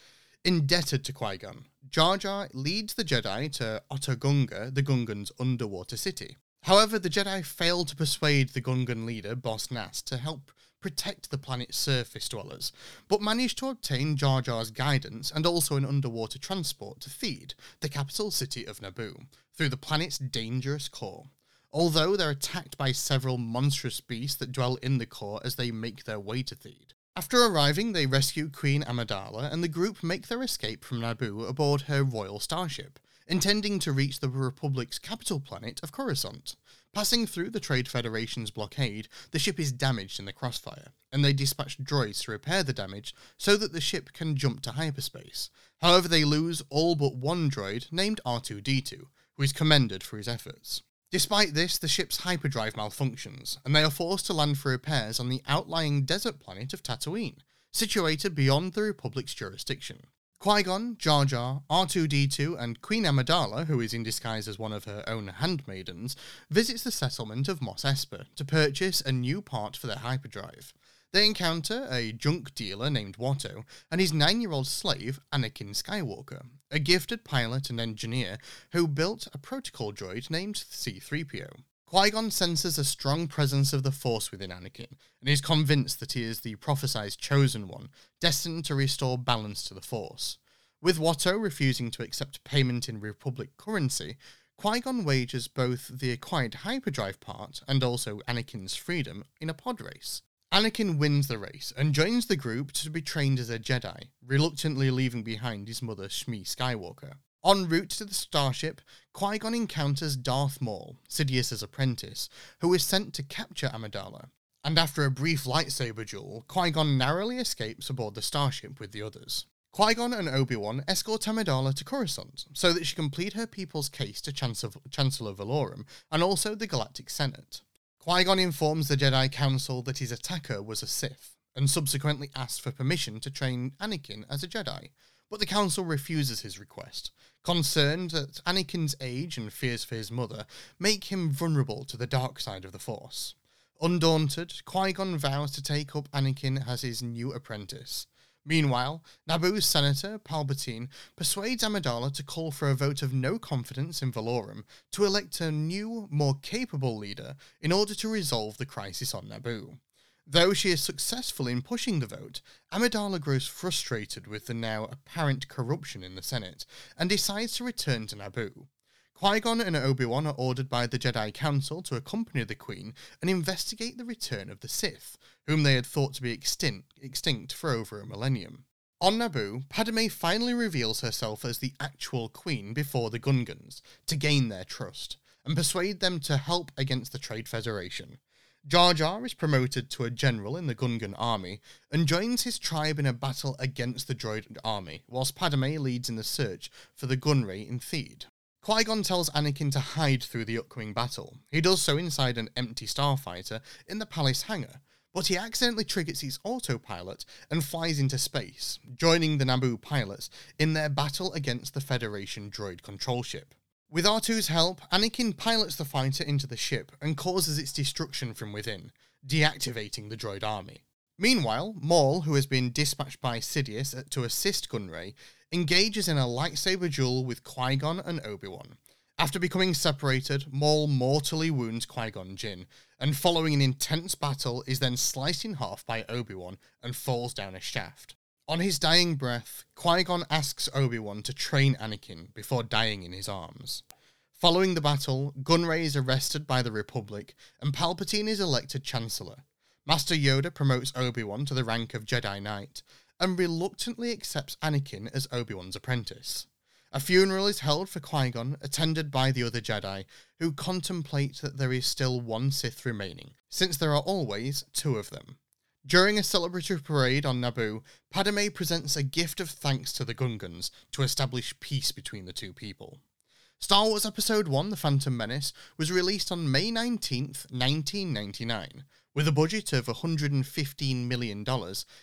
Indebted to Qui Gon, Jar Jar leads the Jedi to Otoh Gunga, the Gungans' underwater city. However, the Jedi failed to persuade the Gungan leader, Boss Nass, to help protect the planet's surface dwellers, but managed to obtain Jar Jar's guidance and also an underwater transport to Theed, the capital city of Naboo, through the planet's dangerous core. Although they're attacked by several monstrous beasts that dwell in the core as they make their way to Theed. After arriving, they rescue Queen Amidala, and the group make their escape from Naboo aboard her royal starship, intending to reach the Republic's capital planet of Coruscant. Passing through the Trade Federation's blockade, the ship is damaged in the crossfire, and they dispatch droids to repair the damage so that the ship can jump to hyperspace. However, they lose all but one droid named R2D2, who is commended for his efforts. Despite this, the ship's hyperdrive malfunctions, and they are forced to land for repairs on the outlying desert planet of Tatooine, situated beyond the Republic's jurisdiction. Qui Gon, Jar Jar, R2D2, and Queen Amidala, who is in disguise as one of her own handmaidens, visits the settlement of Mos Espa to purchase a new part for their hyperdrive. They encounter a junk dealer named Watto and his nine year old slave, Anakin Skywalker, a gifted pilot and engineer who built a protocol droid named C3PO. Qui Gon senses a strong presence of the Force within Anakin and is convinced that he is the prophesied chosen one, destined to restore balance to the Force. With Watto refusing to accept payment in Republic currency, Qui Gon wagers both the acquired hyperdrive part and also Anakin's freedom in a pod race. Anakin wins the race and joins the group to be trained as a Jedi, reluctantly leaving behind his mother Shmi Skywalker. En route to the starship, Qui Gon encounters Darth Maul, Sidious's apprentice, who is sent to capture Amidala. And after a brief lightsaber duel, Qui Gon narrowly escapes aboard the starship with the others. Qui Gon and Obi Wan escort Amidala to Coruscant so that she can plead her people's case to Chancellor Valorum and also the Galactic Senate. Qui Gon informs the Jedi Council that his attacker was a Sith, and subsequently asks for permission to train Anakin as a Jedi, but the Council refuses his request, concerned that Anakin's age and fears for his mother make him vulnerable to the dark side of the Force. Undaunted, Qui Gon vows to take up Anakin as his new apprentice. Meanwhile, Naboo's senator, Palpatine, persuades Amidala to call for a vote of no confidence in Valorum to elect a new, more capable leader in order to resolve the crisis on Naboo. Though she is successful in pushing the vote, Amidala grows frustrated with the now apparent corruption in the Senate and decides to return to Naboo. Qui Gon and Obi Wan are ordered by the Jedi Council to accompany the Queen and investigate the return of the Sith, whom they had thought to be extinct, extinct for over a millennium. On Naboo, Padme finally reveals herself as the actual Queen before the Gungans to gain their trust and persuade them to help against the Trade Federation. Jar Jar is promoted to a general in the Gungan army and joins his tribe in a battle against the droid army, whilst Padme leads in the search for the Gunray in Theed. Qui Gon tells Anakin to hide through the upcoming battle. He does so inside an empty starfighter in the palace hangar, but he accidentally triggers his autopilot and flies into space, joining the Naboo pilots in their battle against the Federation droid control ship. With R2's help, Anakin pilots the fighter into the ship and causes its destruction from within, deactivating the droid army. Meanwhile, Maul, who has been dispatched by Sidious to assist Gunray, engages in a lightsaber duel with Qui Gon and Obi Wan. After becoming separated, Maul mortally wounds Qui Gon Jinn, and following an intense battle, is then sliced in half by Obi Wan and falls down a shaft. On his dying breath, Qui Gon asks Obi Wan to train Anakin before dying in his arms. Following the battle, Gunray is arrested by the Republic, and Palpatine is elected Chancellor. Master Yoda promotes Obi Wan to the rank of Jedi Knight, and reluctantly accepts Anakin as Obi Wan's apprentice. A funeral is held for Qui Gon, attended by the other Jedi, who contemplate that there is still one Sith remaining, since there are always two of them. During a celebratory parade on Naboo, Padme presents a gift of thanks to the Gungans to establish peace between the two people. Star Wars Episode 1 The Phantom Menace was released on May 19, 1999. With a budget of $115 million,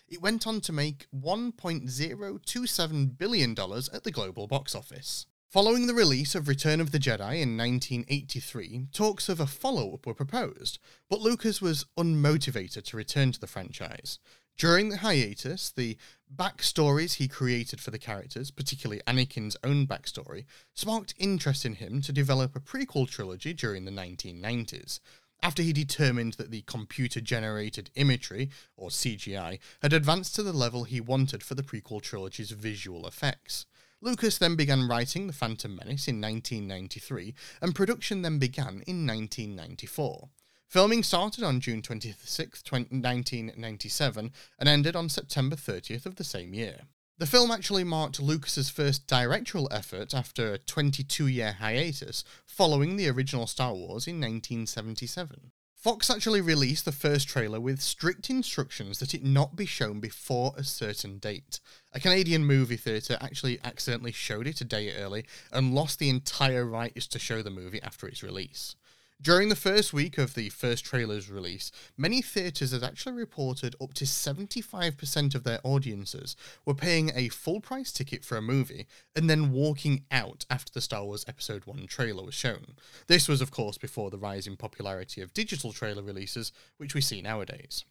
it went on to make $1.027 billion at the global box office. Following the release of Return of the Jedi in 1983, talks of a follow up were proposed, but Lucas was unmotivated to return to the franchise. During the hiatus, the backstories he created for the characters, particularly Anakin's own backstory, sparked interest in him to develop a prequel trilogy during the 1990s. After he determined that the computer generated imagery, or CGI, had advanced to the level he wanted for the prequel trilogy's visual effects. Lucas then began writing The Phantom Menace in 1993, and production then began in 1994. Filming started on June 26, 1997, and ended on September 30th of the same year. The film actually marked Lucas's first directorial effort after a 22 year hiatus following the original Star Wars in 1977. Fox actually released the first trailer with strict instructions that it not be shown before a certain date. A Canadian movie theatre actually accidentally showed it a day early and lost the entire rights to show the movie after its release. During the first week of the first trailer's release, many theatres had actually reported up to 75% of their audiences were paying a full price ticket for a movie and then walking out after the Star Wars Episode 1 trailer was shown. This was, of course, before the rise in popularity of digital trailer releases, which we see nowadays.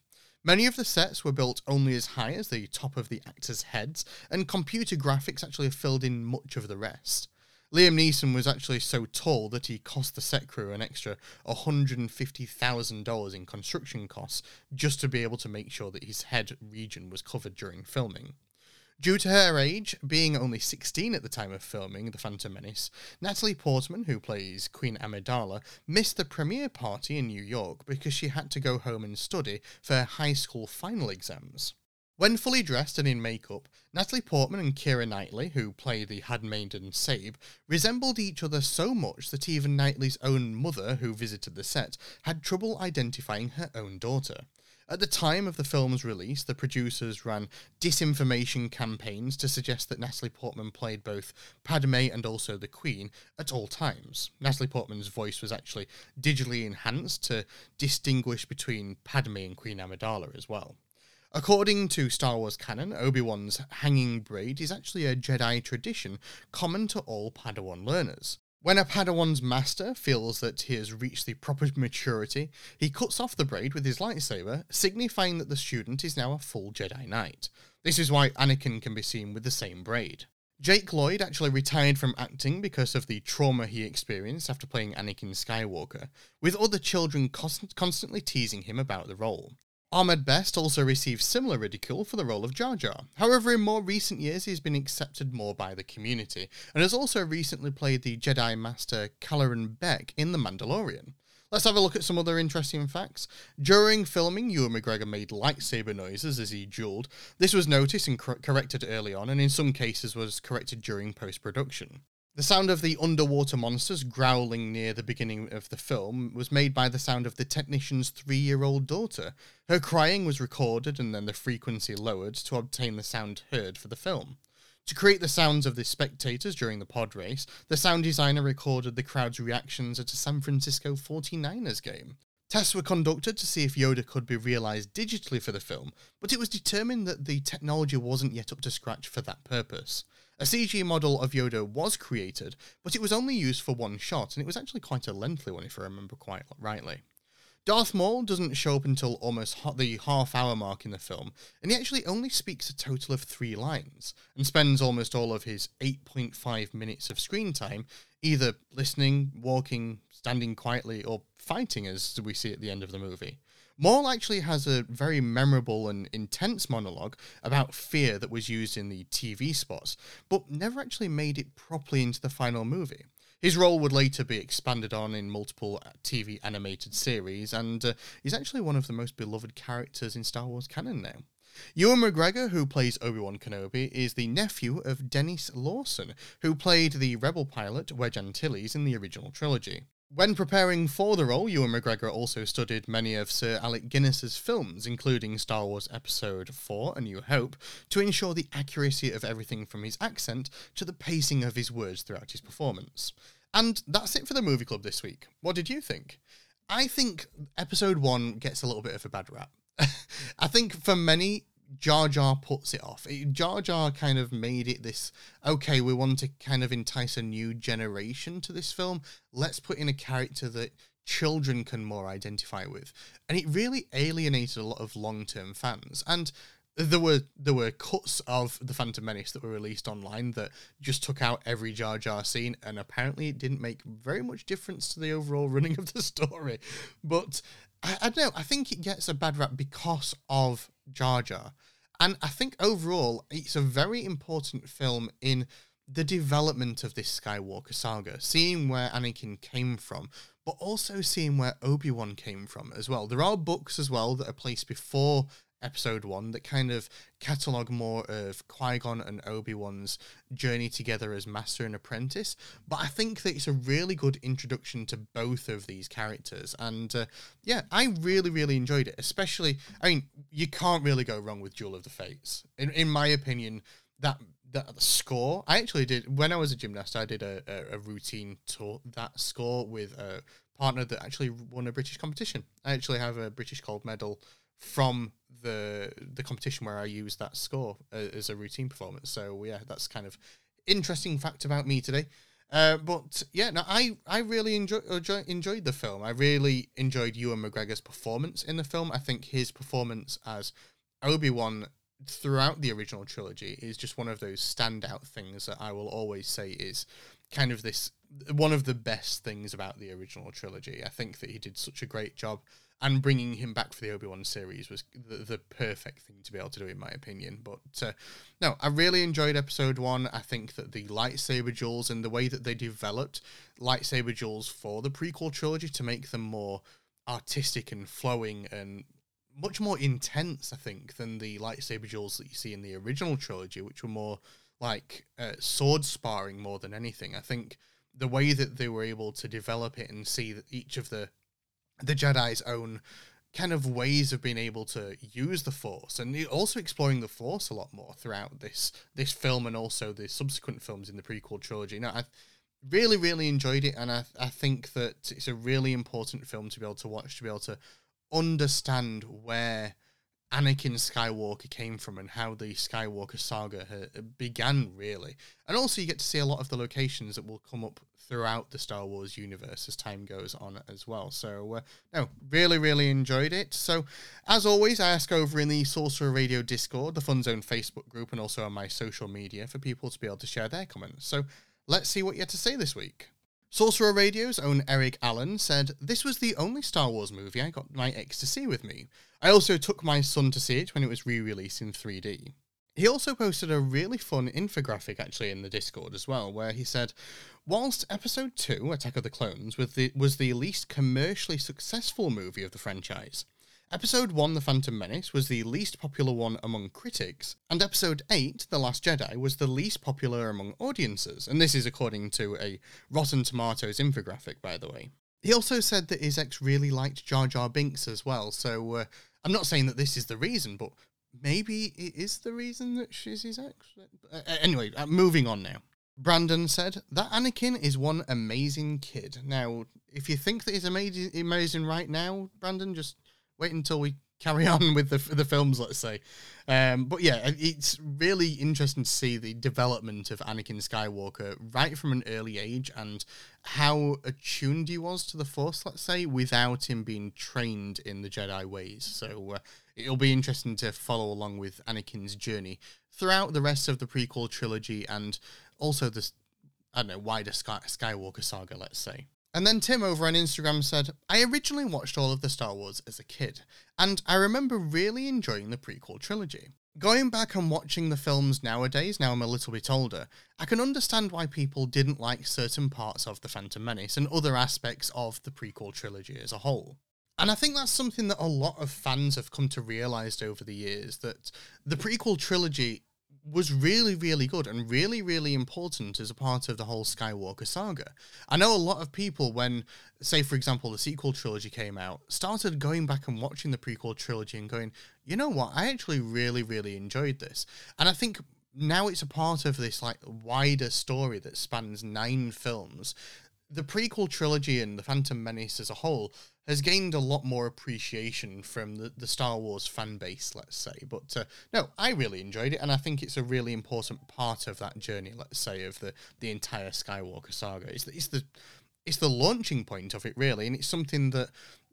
Many of the sets were built only as high as the top of the actors' heads, and computer graphics actually filled in much of the rest. Liam Neeson was actually so tall that he cost the set crew an extra $150,000 in construction costs just to be able to make sure that his head region was covered during filming. Due to her age, being only 16 at the time of filming The Phantom Menace, Natalie Portman, who plays Queen Amidala, missed the premiere party in New York because she had to go home and study for high school final exams. When fully dressed and in makeup, Natalie Portman and Keira Knightley, who play the handmaiden Sabe, resembled each other so much that even Knightley's own mother, who visited the set, had trouble identifying her own daughter. At the time of the film's release, the producers ran disinformation campaigns to suggest that Natalie Portman played both Padme and also the Queen at all times. Natalie Portman's voice was actually digitally enhanced to distinguish between Padme and Queen Amidala as well. According to Star Wars canon, Obi Wan's hanging braid is actually a Jedi tradition common to all Padawan learners. When a Padawan's master feels that he has reached the proper maturity, he cuts off the braid with his lightsaber, signifying that the student is now a full Jedi Knight. This is why Anakin can be seen with the same braid. Jake Lloyd actually retired from acting because of the trauma he experienced after playing Anakin Skywalker, with other children const- constantly teasing him about the role. Ahmed Best also received similar ridicule for the role of Jar Jar. However, in more recent years, he's been accepted more by the community, and has also recently played the Jedi Master Kelleran Beq in The Mandalorian. Let's have a look at some other interesting facts. During filming, Ewan McGregor made lightsaber noises as he dueled. This was noticed and cor- corrected early on, and in some cases was corrected during post production. The sound of the underwater monsters growling near the beginning of the film was made by the sound of the technician's three year old daughter. Her crying was recorded and then the frequency lowered to obtain the sound heard for the film. To create the sounds of the spectators during the pod race, the sound designer recorded the crowd's reactions at a San Francisco 49ers game. Tests were conducted to see if Yoda could be realised digitally for the film, but it was determined that the technology wasn't yet up to scratch for that purpose. A CG model of Yoda was created, but it was only used for one shot, and it was actually quite a lengthy one if I remember quite rightly. Darth Maul doesn't show up until almost the half hour mark in the film, and he actually only speaks a total of three lines, and spends almost all of his 8.5 minutes of screen time either listening, walking, standing quietly, or fighting, as we see at the end of the movie. Maul actually has a very memorable and intense monologue about fear that was used in the TV spots, but never actually made it properly into the final movie. His role would later be expanded on in multiple uh, TV animated series, and uh, he's actually one of the most beloved characters in Star Wars canon now. Ewan McGregor, who plays Obi Wan Kenobi, is the nephew of Denis Lawson, who played the rebel pilot Wedge Antilles in the original trilogy. When preparing for the role, Ewan McGregor also studied many of Sir Alec Guinness's films, including Star Wars Episode 4 A New Hope, to ensure the accuracy of everything from his accent to the pacing of his words throughout his performance. And that's it for the movie club this week. What did you think? I think Episode 1 gets a little bit of a bad rap. [laughs] I think for many, Jar Jar puts it off. It, Jar Jar kind of made it this okay, we want to kind of entice a new generation to this film. Let's put in a character that children can more identify with. And it really alienated a lot of long-term fans. And there were there were cuts of the Phantom Menace that were released online that just took out every Jar Jar scene, and apparently it didn't make very much difference to the overall [laughs] running of the story. But I, I don't know. I think it gets a bad rap because of Jar Jar. And I think overall, it's a very important film in the development of this Skywalker saga, seeing where Anakin came from, but also seeing where Obi Wan came from as well. There are books as well that are placed before episode one that kind of catalogue more of Qui Gon and Obi Wan's journey together as master and apprentice. But I think that it's a really good introduction to both of these characters. And uh, yeah, I really, really enjoyed it. Especially, I mean, you can't really go wrong with Duel of the Fates. In, in my opinion, that that score i actually did when i was a gymnast i did a, a, a routine to that score with a partner that actually won a british competition i actually have a british gold medal from the the competition where I used that score uh, as a routine performance. So yeah, that's kind of interesting fact about me today. Uh, but yeah, no, I I really enjoy, enjoy, enjoyed the film. I really enjoyed Ewan McGregor's performance in the film. I think his performance as Obi Wan throughout the original trilogy is just one of those standout things that I will always say is kind of this one of the best things about the original trilogy. I think that he did such a great job and bringing him back for the Obi Wan series was the, the, perfect thing to be able to do, in my opinion. But uh, no, I really enjoyed episode one. I think that the lightsaber duels and the way that they developed lightsaber duels for the prequel trilogy to make them more artistic and flowing and much more intense, I think, than the lightsaber duels that you see in the original trilogy, which were more like uh, sword sparring more than anything. I think the way that they were able to develop it and see that each of the the Jedi's own kind of ways of being able to use the Force, and also exploring the Force a lot more throughout this this film and also the subsequent films in the prequel trilogy. Now, I really, really enjoyed it, and I I think that it's a really important film to be able to watch to be able to understand where Anakin Skywalker came from and how the Skywalker saga began, really. And also, you get to see a lot of the locations that will come up throughout the Star Wars universe as time goes on as well. So, uh, no, really, really enjoyed it. So, as always, I ask over in the Sorcerer Radio Discord, the Fun Zone Facebook group, and also on my social media for people to be able to share their comments. So, let's see what you had to say this week. Sorcerer Radio's own Eric Allen said, This was the only Star Wars movie I got my ex to see with me. I also took my son to see it when it was re released in 3D. He also posted a really fun infographic actually in the Discord as well, where he said, Whilst Episode 2, Attack of the Clones, was the, was the least commercially successful movie of the franchise, Episode 1, The Phantom Menace, was the least popular one among critics, and Episode 8, The Last Jedi, was the least popular among audiences, and this is according to a Rotten Tomatoes infographic, by the way. He also said that his ex really liked Jar Jar Binks as well, so uh, I'm not saying that this is the reason, but maybe it is the reason that she's his ex. Uh, anyway, uh, moving on now. Brandon said that Anakin is one amazing kid. Now, if you think that he's amazing, amazing right now, Brandon, just wait until we carry on [laughs] with the the films, let's say. Um, but yeah, it's really interesting to see the development of Anakin Skywalker right from an early age and how attuned he was to the Force, let's say, without him being trained in the Jedi ways. So uh, it'll be interesting to follow along with Anakin's journey throughout the rest of the prequel trilogy and also this, I don't know, wider Sky- Skywalker saga, let's say. And then Tim over on Instagram said, I originally watched all of the Star Wars as a kid, and I remember really enjoying the prequel trilogy. Going back and watching the films nowadays, now I'm a little bit older, I can understand why people didn't like certain parts of The Phantom Menace and other aspects of the prequel trilogy as a whole. And I think that's something that a lot of fans have come to realize over the years that the prequel trilogy was really, really good and really, really important as a part of the whole Skywalker saga. I know a lot of people, when, say, for example, the sequel trilogy came out, started going back and watching the prequel trilogy and going, you know what, I actually really, really enjoyed this. And I think now it's a part of this like wider story that spans nine films. The prequel trilogy and the Phantom Menace as a whole has gained a lot more appreciation from the, the Star Wars fan base, let's say. But uh, no, I really enjoyed it, and I think it's a really important part of that journey, let's say, of the, the entire Skywalker saga. It's it's the it's the launching point of it, really, and it's something that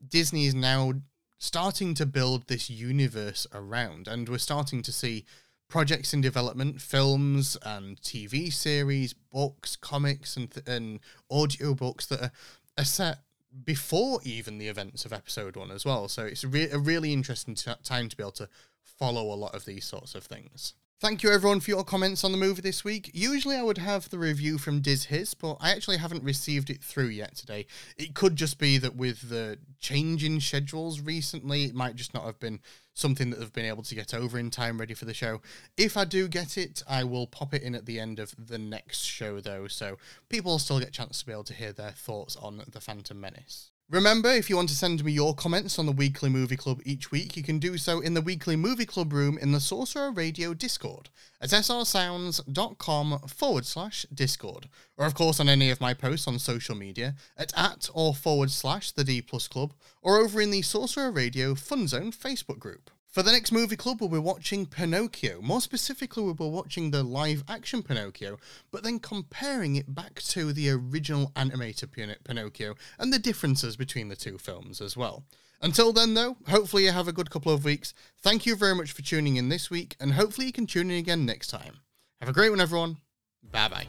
Disney is now starting to build this universe around, and we're starting to see projects in development, films and TV series, books, comics, and th- and audio books that are, are set before even the events of episode one as well. So it's re- a really interesting t- time to be able to follow a lot of these sorts of things. Thank you everyone for your comments on the movie this week. Usually I would have the review from Diz His, but I actually haven't received it through yet today. It could just be that with the change in schedules recently, it might just not have been something that they've been able to get over in time ready for the show. If I do get it, I will pop it in at the end of the next show though, so people still get a chance to be able to hear their thoughts on The Phantom Menace. Remember, if you want to send me your comments on the Weekly Movie Club each week, you can do so in the Weekly Movie Club room in the Sorcerer Radio Discord at srsounds.com forward slash Discord, or of course on any of my posts on social media at at or forward slash the D Plus Club, or over in the Sorcerer Radio Fun Zone Facebook group. For the next movie club, we'll be watching Pinocchio. More specifically, we'll be watching the live action Pinocchio, but then comparing it back to the original animated Pin- Pinocchio and the differences between the two films as well. Until then, though, hopefully you have a good couple of weeks. Thank you very much for tuning in this week, and hopefully you can tune in again next time. Have a great one, everyone. Bye bye.